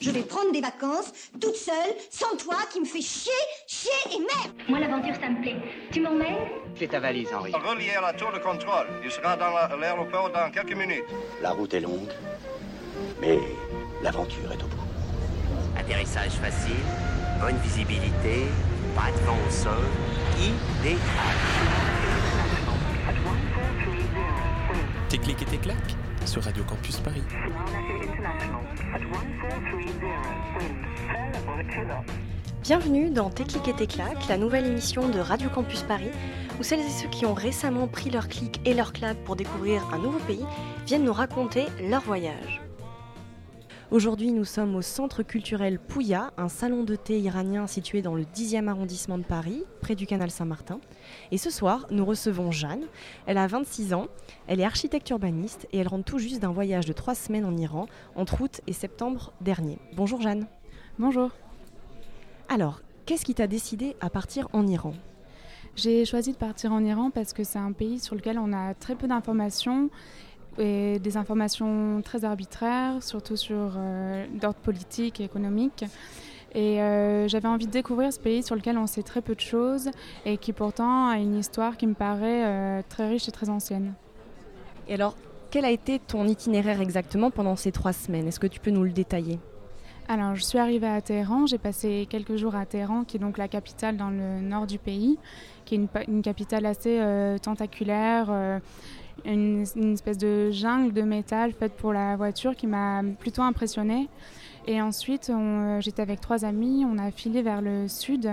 Je vais prendre des vacances, toute seule, sans toi, qui me fait chier, chier et merde. Moi, l'aventure, ça me plaît. Tu m'emmènes Fais ta valise, Henri. Relié à la tour de contrôle. Il sera dans l'aéroport dans quelques minutes. La route est longue, mais l'aventure est au bout. Atterrissage facile, bonne visibilité, pas de vent au sol, idéal. Tes clics et tes claques? Sur Radio Campus Paris. Bienvenue dans Tes clics et tes claques, la nouvelle émission de Radio Campus Paris, où celles et ceux qui ont récemment pris leur clic et leur claque pour découvrir un nouveau pays viennent nous raconter leur voyage. Aujourd'hui, nous sommes au Centre culturel Pouya, un salon de thé iranien situé dans le 10e arrondissement de Paris, près du canal Saint-Martin. Et ce soir, nous recevons Jeanne. Elle a 26 ans, elle est architecte urbaniste et elle rentre tout juste d'un voyage de trois semaines en Iran, entre août et septembre dernier. Bonjour Jeanne. Bonjour. Alors, qu'est-ce qui t'a décidé à partir en Iran? J'ai choisi de partir en Iran parce que c'est un pays sur lequel on a très peu d'informations et des informations très arbitraires, surtout sur euh, d'ordre politique et économique. Et euh, j'avais envie de découvrir ce pays sur lequel on sait très peu de choses et qui pourtant a une histoire qui me paraît euh, très riche et très ancienne. Et alors, quel a été ton itinéraire exactement pendant ces trois semaines? Est-ce que tu peux nous le détailler? Alors, je suis arrivée à Téhéran, j'ai passé quelques jours à Téhéran, qui est donc la capitale dans le nord du pays, qui est une, capitale assez tentaculaire, une, espèce de jungle de métal faite pour la voiture qui m'a plutôt impressionnée. Et ensuite, euh, j'étais avec trois amis, on a filé vers le sud,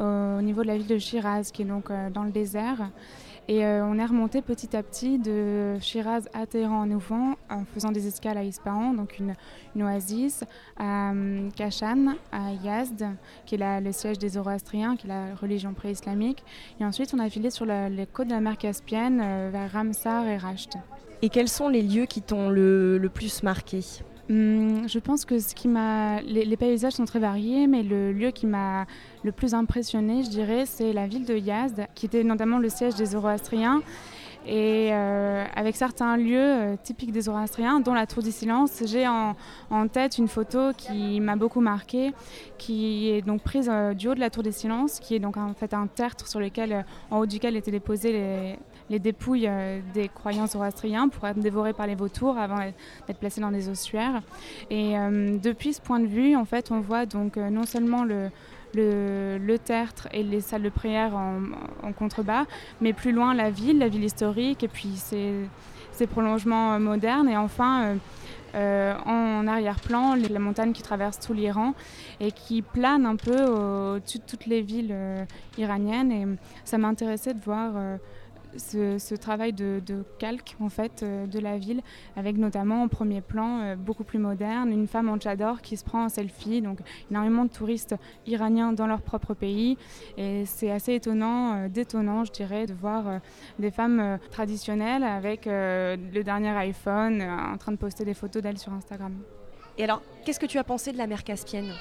au niveau de la ville de Shiraz, qui est donc euh, dans le désert. Et euh, on est remonté petit à petit de Shiraz à Téhéran en ouvrant, en faisant des escales à Ispahan, donc une, oasis, à um, Kashan, à Yazd, qui est le siège des Zoroastriens, qui est la religion pré-islamique. Et ensuite, on a filé sur les côtes de la mer Caspienne, euh, vers Ramsar et Rasht. Et quels sont les lieux qui t'ont le plus marqué? Hum, je pense que les, paysages sont très variés, mais le lieu qui m'a le plus impressionné, je dirais, c'est la ville de Yazd, qui était notamment le siège des Zoroastriens. Et euh, avec certains lieux euh, typiques des Zoroastriens, dont la Tour du Silence, j'ai en, tête une photo qui m'a beaucoup marquée, qui est donc prise euh, du haut de la Tour des Silences, qui est donc en fait un tertre sur lequel, en haut duquel étaient déposés les, les dépouilles des croyants zoroastriens pour être dévorés par les vautours avant d'être placés dans des ossuaires. Et depuis ce point de vue, en fait, on voit donc non seulement le, le, tertre et les salles de prière en, contrebas, mais plus loin la ville, la ville historique, et puis ses, prolongements modernes, et enfin en arrière-plan la montagne qui traverse tout l'Iran et qui plane un peu au-dessus de toutes les villes iraniennes. Et ça m'intéressait de voir ce, travail de, calque en fait euh, de la ville, avec notamment en premier plan, euh, beaucoup plus moderne, une femme en tchador qui se prend en selfie, donc énormément de touristes iraniens dans leur propre pays. Et c'est assez étonnant, euh, détonnant je dirais, de voir des femmes traditionnelles avec le dernier iPhone en train de poster des photos d'elles sur Instagram. Et alors, qu'est-ce que tu as pensé de la mer Caspienne?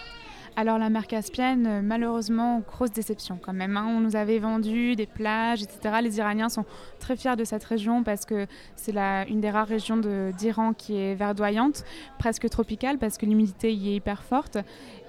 Alors la mer Caspienne, euh, malheureusement, grosse déception quand même. Hein. On nous avait vendu des plages, etc. Les Iraniens sont très fiers de cette région parce que c'est une des rares régions d'Iran qui est verdoyante, presque tropicale parce que l'humidité y est hyper forte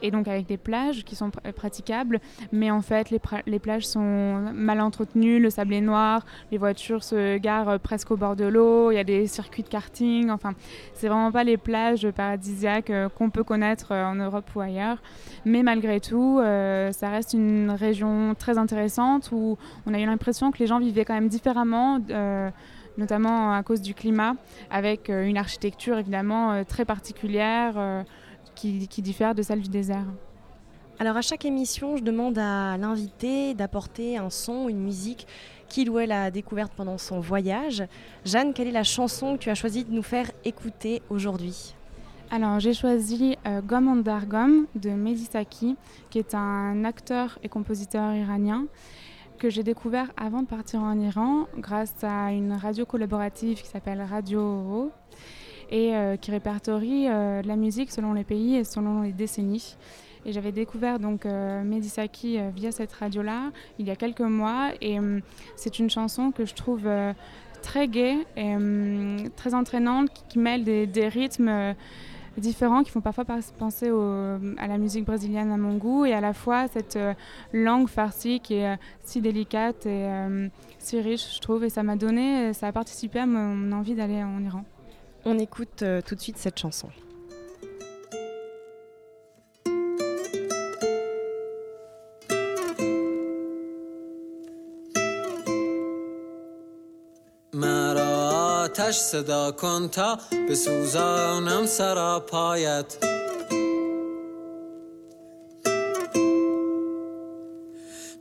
et donc avec des plages qui sont praticables. Mais en fait, les, les, plages sont mal entretenues, le sable est noir, les voitures se garent euh, presque au bord de l'eau, il y a des circuits de karting. Enfin, c'est vraiment pas les plages paradisiaques euh, qu'on peut connaître en Europe ou ailleurs. Mais malgré tout, euh, ça reste une région très intéressante où on a eu l'impression que les gens vivaient quand même différemment. Euh, notamment à cause du climat, avec euh, une architecture évidemment très particulière qui, qui diffère de celle du désert. Alors à chaque émission, je demande à l'invité d'apporter un son, une musique qu'il ou elle a découverte pendant son voyage. Jeanne, quelle est la chanson que tu as choisi de nous faire écouter aujourd'hui? Alors j'ai choisi euh, Gom Andar Gom de Mehdi Saki, qui est un acteur et compositeur iranien que j'ai découvert avant de partir en Iran grâce à une radio collaborative qui s'appelle Radio O et euh, qui répertorie euh, la musique selon les pays et selon les décennies. Et j'avais découvert donc Mehdi Saki via cette radio-là il y a quelques mois et hum, c'est une chanson que je trouve très gaie et hum, très entraînante qui, mêle des rythmes différents qui font parfois penser à la musique brésilienne à mon goût et à la fois cette langue farcie qui est si délicate et si riche, je trouve. Et ça m'a donné, ça a participé à mon envie d'aller en Iran. On écoute tout de suite cette chanson. آتش صدا کن تا بسوزانم سرا پایت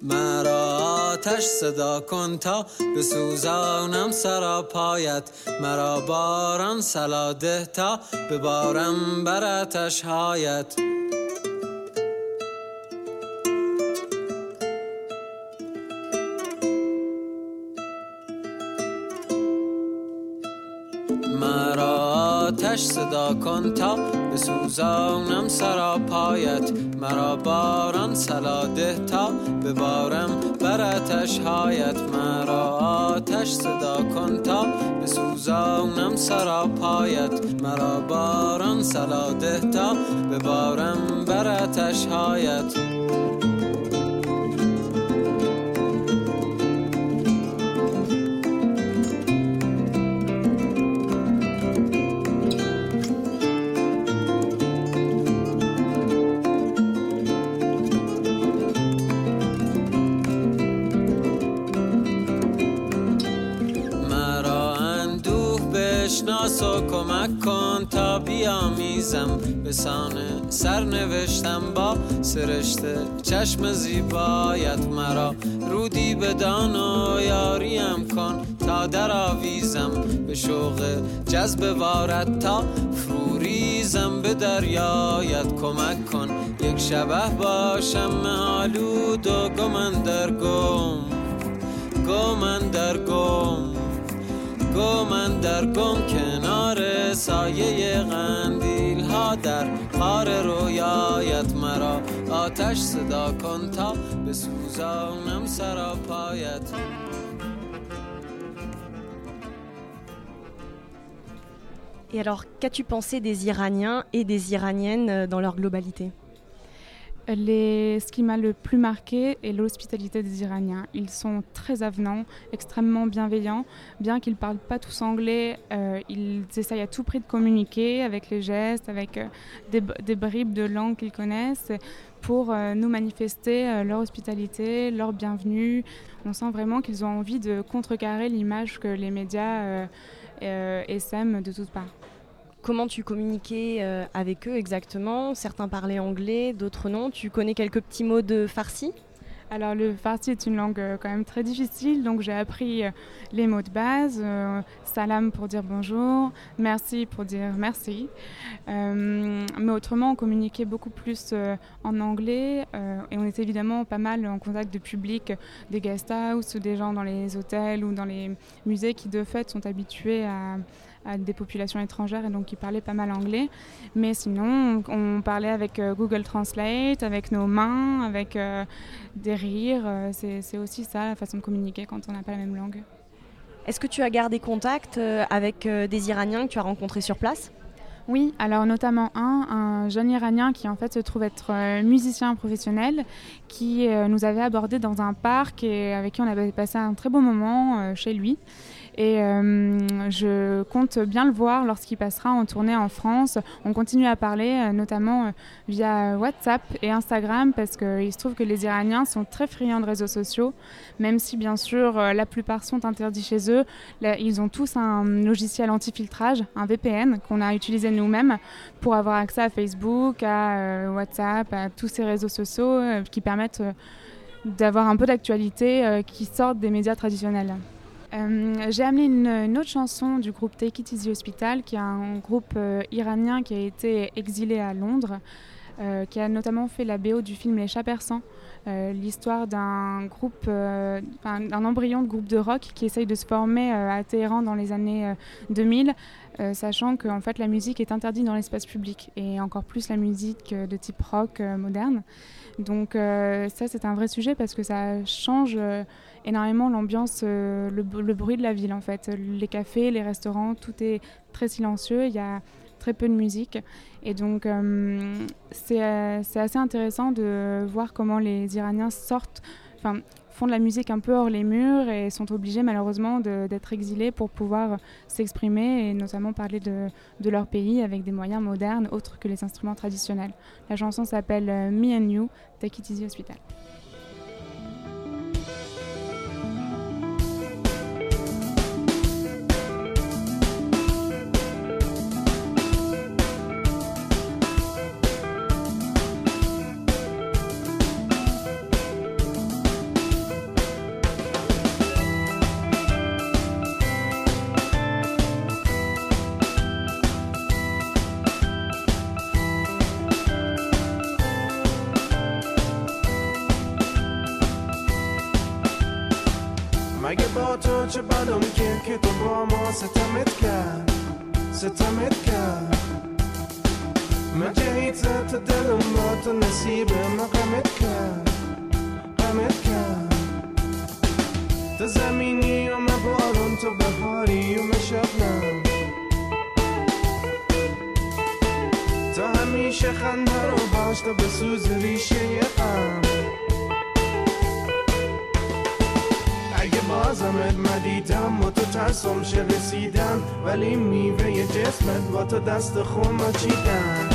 مرا آتش صدا کن تا بسوزانم سرا پایت مرا باران سلاده تا ببارم بر آتش هایت کن تا بسوزانم سرا پایت مرا باران سلاده تا ببارم بر آتش هایت. مرا آتش صدا کن تا بسوزانم سرا پایت مرا باران سلاده تا ببارم بر آتش هایت. کمک کن تا بیامیزم. به سانه سرنوشتم با سرشته چشم زیبایت مرا. رودی بدان و یاریم کن تا در آویزم به شوق جذب وارد تا فروریزم. به دریایت کمک کن. یک شبه باشم آلود و گمن در گم. گمن گم. من در گم کنار سایه قندیل ها در خار رویایت مرا آتش صدا کن تا بسوزانم سرا پایت Et alors, qu'as-tu pensé des Iraniens et des Iraniennes euh, dans leur globalité Ce qui m'a le plus marqué est l'hospitalité des Iraniens. Ils sont très avenants, extrêmement bienveillants. Bien qu'ils ne parlent pas tous anglais, euh, ils essayent à tout prix de communiquer avec les gestes, avec euh, des, bribes de langue qu'ils connaissent pour euh, nous manifester leur hospitalité, leur bienvenue. On sent vraiment qu'ils ont envie de contrecarrer l'image que les médias essaiment de toutes parts. Comment tu communiquais euh, avec eux exactement Certains parlaient anglais, d'autres non. Tu connais quelques petits mots de farsi? Alors le farsi est une langue euh, quand même très difficile, donc j'ai appris euh, les mots de base, salam pour dire bonjour, merci pour dire merci. mais autrement, on communiquait beaucoup plus en anglais et on était évidemment pas mal en contact de public, des guest house ou des gens dans les hôtels ou dans les musées qui de fait sont habitués à à des populations étrangères et donc qui parlaient pas mal anglais. Mais sinon, on, parlait avec euh, Google Translate, avec nos mains, avec euh, des rires. Euh, c'est aussi ça la façon de communiquer quand on n'a pas la même langue. Est-ce que tu as gardé contact avec des Iraniens que tu as rencontrés sur place? Oui, alors notamment un, un jeune Iranien qui en fait se trouve être musicien professionnel, qui nous avait abordé dans un parc et avec qui on avait passé un très beau moment chez lui. Et euh, je compte bien le voir lorsqu'il passera en tournée en France. On continue à parler, euh, notamment euh, via WhatsApp et Instagram, parce qu'il se trouve que les Iraniens sont très friands de réseaux sociaux, même si bien sûr la plupart sont interdits chez eux. ils ont tous un logiciel anti-filtrage, un VPN qu'on a utilisé nous-mêmes pour avoir accès à Facebook, à WhatsApp, à tous ces réseaux sociaux qui permettent d'avoir un peu d'actualité qui sortent des médias traditionnels. Euh, j'ai amené une, autre chanson du groupe Take It Easy Hospital, qui est un groupe euh, iranien qui a été exilé à Londres, euh, qui a notamment fait la BO du film Les Chats Persans, l'histoire d'un groupe, d'un embryon de groupe de rock qui essaye de se former à Téhéran dans les années 2000, sachant que fait la musique est interdite dans l'espace public et encore plus la musique de type rock moderne. Donc ça c'est un vrai sujet parce que ça change énormément l'ambiance, euh, le, bruit de la ville en fait. Les cafés, les restaurants, tout est très silencieux. Il y a très peu de musique. Et donc, c'est assez intéressant de voir comment les Iraniens sortent, enfin, font de la musique un peu hors les murs et sont obligés malheureusement d'être exilés pour pouvoir s'exprimer et notamment parler de, leur pays avec des moyens modernes autres que les instruments traditionnels. La chanson s'appelle Me and You, Take It Hospital. مگه با تو چه بدم که که تو با ما ستمت کرد ستمت کرد من جهیت تو دلم با تو نصیب ما غمت کرد غمت کرد تو زمینی و من بارون تو بهاری و من شبنم. تو همیشه خنده رو باش تو بسوز ریشه غم. مدیدم و تو ترسم شه رسیدن ولی میوه جسمت با تو دست خون چیدن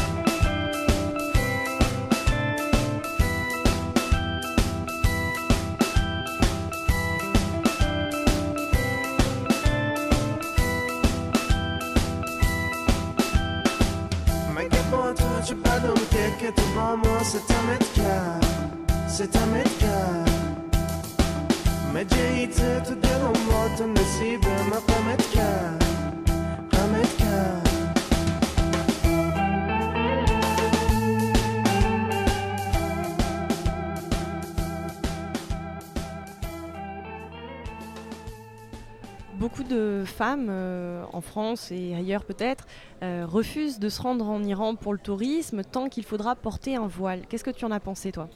مگه با تو چه بدم که که تو با ما ستمت کرد ستمت کرد. مجيت تدرم موت النسيب ما قامت كان قامت كان Beaucoup de femmes euh, en France et ailleurs peut-être euh, refusent de se rendre en Iran pour le tourisme tant qu'il faudra porter un voile. Qu'est-ce que tu en as pensé toi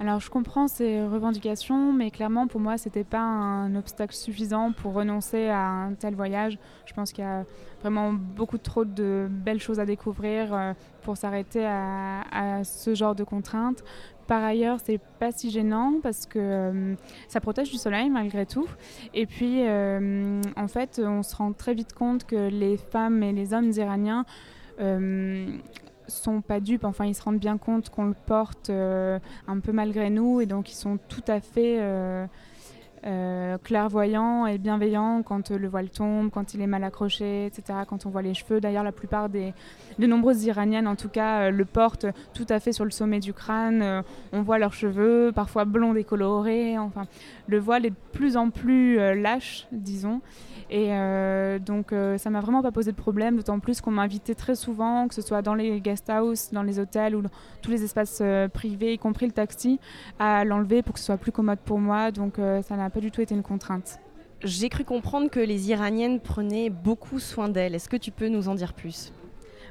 Alors je comprends ces revendications, mais clairement pour moi c'était pas un obstacle suffisant pour renoncer à un tel voyage. Je pense qu'il y a vraiment beaucoup trop de belles choses à découvrir euh, pour s'arrêter à, ce genre de contraintes. Par ailleurs, c'est pas si gênant parce que euh, ça protège du soleil malgré tout. Et puis, euh, en fait, on se rend très vite compte que les femmes et les hommes iraniens sont pas dupes, enfin ils se rendent bien compte qu'on le porte euh, un peu malgré nous et donc ils sont tout à fait euh, euh, clairvoyants et bienveillants quand le voile tombe, quand il est mal accroché, etc., quand on voit les cheveux. D'ailleurs la plupart des, de nombreuses iraniennes en tout cas le portent tout à fait sur le sommet du crâne, on voit leurs cheveux, parfois blonds décolorés, enfin le voile est de plus en plus lâche, disons. Et euh, donc euh, ça m'a vraiment pas posé de problème, d'autant plus qu'on m'a invité très souvent, que ce soit dans les guest house, dans les hôtels ou dans tous les espaces euh, privés, y compris le taxi, à l'enlever pour que ce soit plus commode pour moi. Donc ça n'a pas du tout été une contrainte. J'ai cru comprendre que les Iraniennes prenaient beaucoup soin d'elles. Est-ce que tu peux nous en dire plus?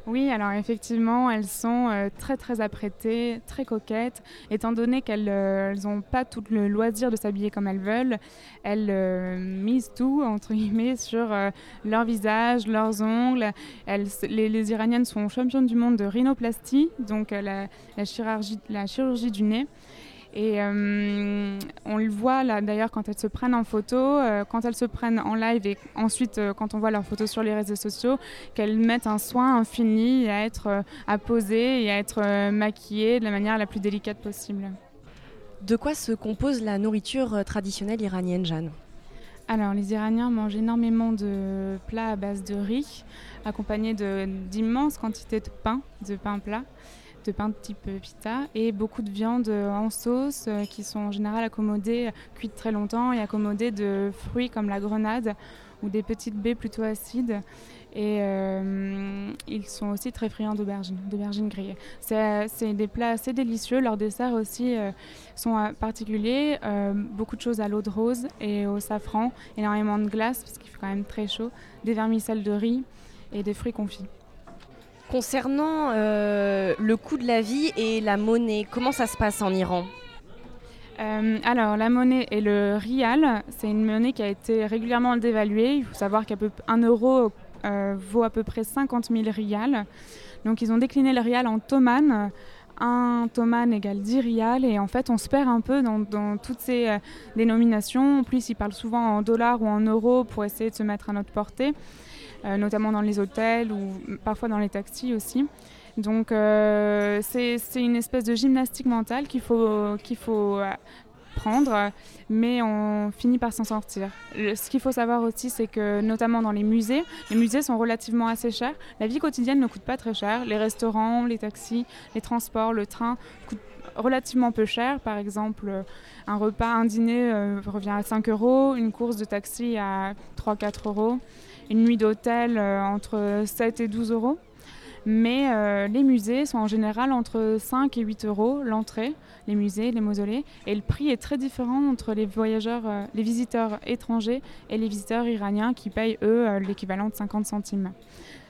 Oui, alors effectivement, elles sont euh, très très apprêtées, très coquettes, étant donné qu'elles n'ont euh, pas tout le loisir de s'habiller comme elles veulent. Elles euh, misent tout, entre guillemets, sur leur visage, leurs ongles. Elles, les, les, Iraniennes sont championnes du monde de rhinoplastie, donc la, la, chirurgie, la chirurgie du nez. Et euh, on le voit là d'ailleurs quand elles se prennent en photo, euh, quand elles se prennent en live et ensuite euh, quand on voit leurs photos sur les réseaux sociaux, qu'elles mettent un soin infini à être à poser et à être maquillées de la manière la plus délicate possible. De quoi se compose la nourriture traditionnelle iranienne, Jeanne? Alors, les Iraniens mangent énormément de plats à base de riz, accompagnés d'immenses quantités de pain, de pain plat de pain de type pita et beaucoup de viande en sauce euh, qui sont en général accommodées, cuites très longtemps et accommodées de fruits comme la grenade ou des petites baies plutôt acides. Et euh, ils sont aussi très friands d'aubergines, d'aubergines grillées. C'est des plats assez délicieux. Leurs desserts aussi euh, sont particuliers. Euh, beaucoup de choses à l'eau de rose et au safran. Énormément de glace parce qu'il fait quand même très chaud. Des vermicelles de riz et des fruits confits. Concernant euh, le coût de la vie et la monnaie, comment ça se passe en Iran? Euh, alors, la monnaie est le rial. C'est une monnaie qui a été régulièrement dévaluée. Il faut savoir 1 euro vaut à peu près 50 000 rials. Donc ils ont décliné le rial en toman. Un toman égale 10 rials et en fait on se perd un peu dans, toutes ces dénominations. En plus ils parlent souvent en dollars ou en euros pour essayer de se mettre à notre portée, notamment dans les hôtels ou parfois dans les taxis aussi. Donc euh, c'est une espèce de gymnastique mentale qu'il faut, qu'il faut euh, prendre, mais on finit par s'en sortir. ce qu'il faut savoir aussi, c'est que notamment dans les musées, les musées sont relativement assez chers. La vie quotidienne ne coûte pas très cher. Les restaurants, les taxis, les transports, le train coûtent relativement peu cher. Par exemple, un repas, un dîner euh, revient à 5 euros, une course de taxi à 3-4 euros, une nuit d'hôtel entre 7 et 12 euros. Mais euh, les musées sont en général entre 5 et 8 euros l'entrée, les musées, les mausolées. Et le prix est très différent entre les voyageurs, euh, les visiteurs étrangers et les visiteurs iraniens qui payent, eux, euh, l'équivalent de 50 centimes.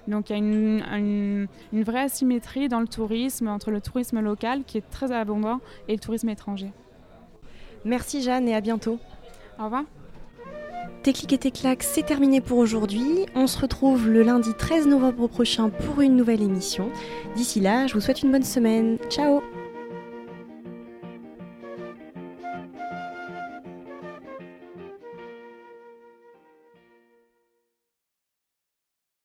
Donc il y a une, une, vraie asymétrie dans le tourisme entre le tourisme local qui est très abondant et le tourisme étranger. Merci Jeanne et à bientôt. Au revoir. Téclic et Téclac, c'est terminé pour aujourd'hui. On se retrouve le lundi 13 novembre prochain pour une nouvelle émission. D'ici là, je vous souhaite une bonne semaine. Ciao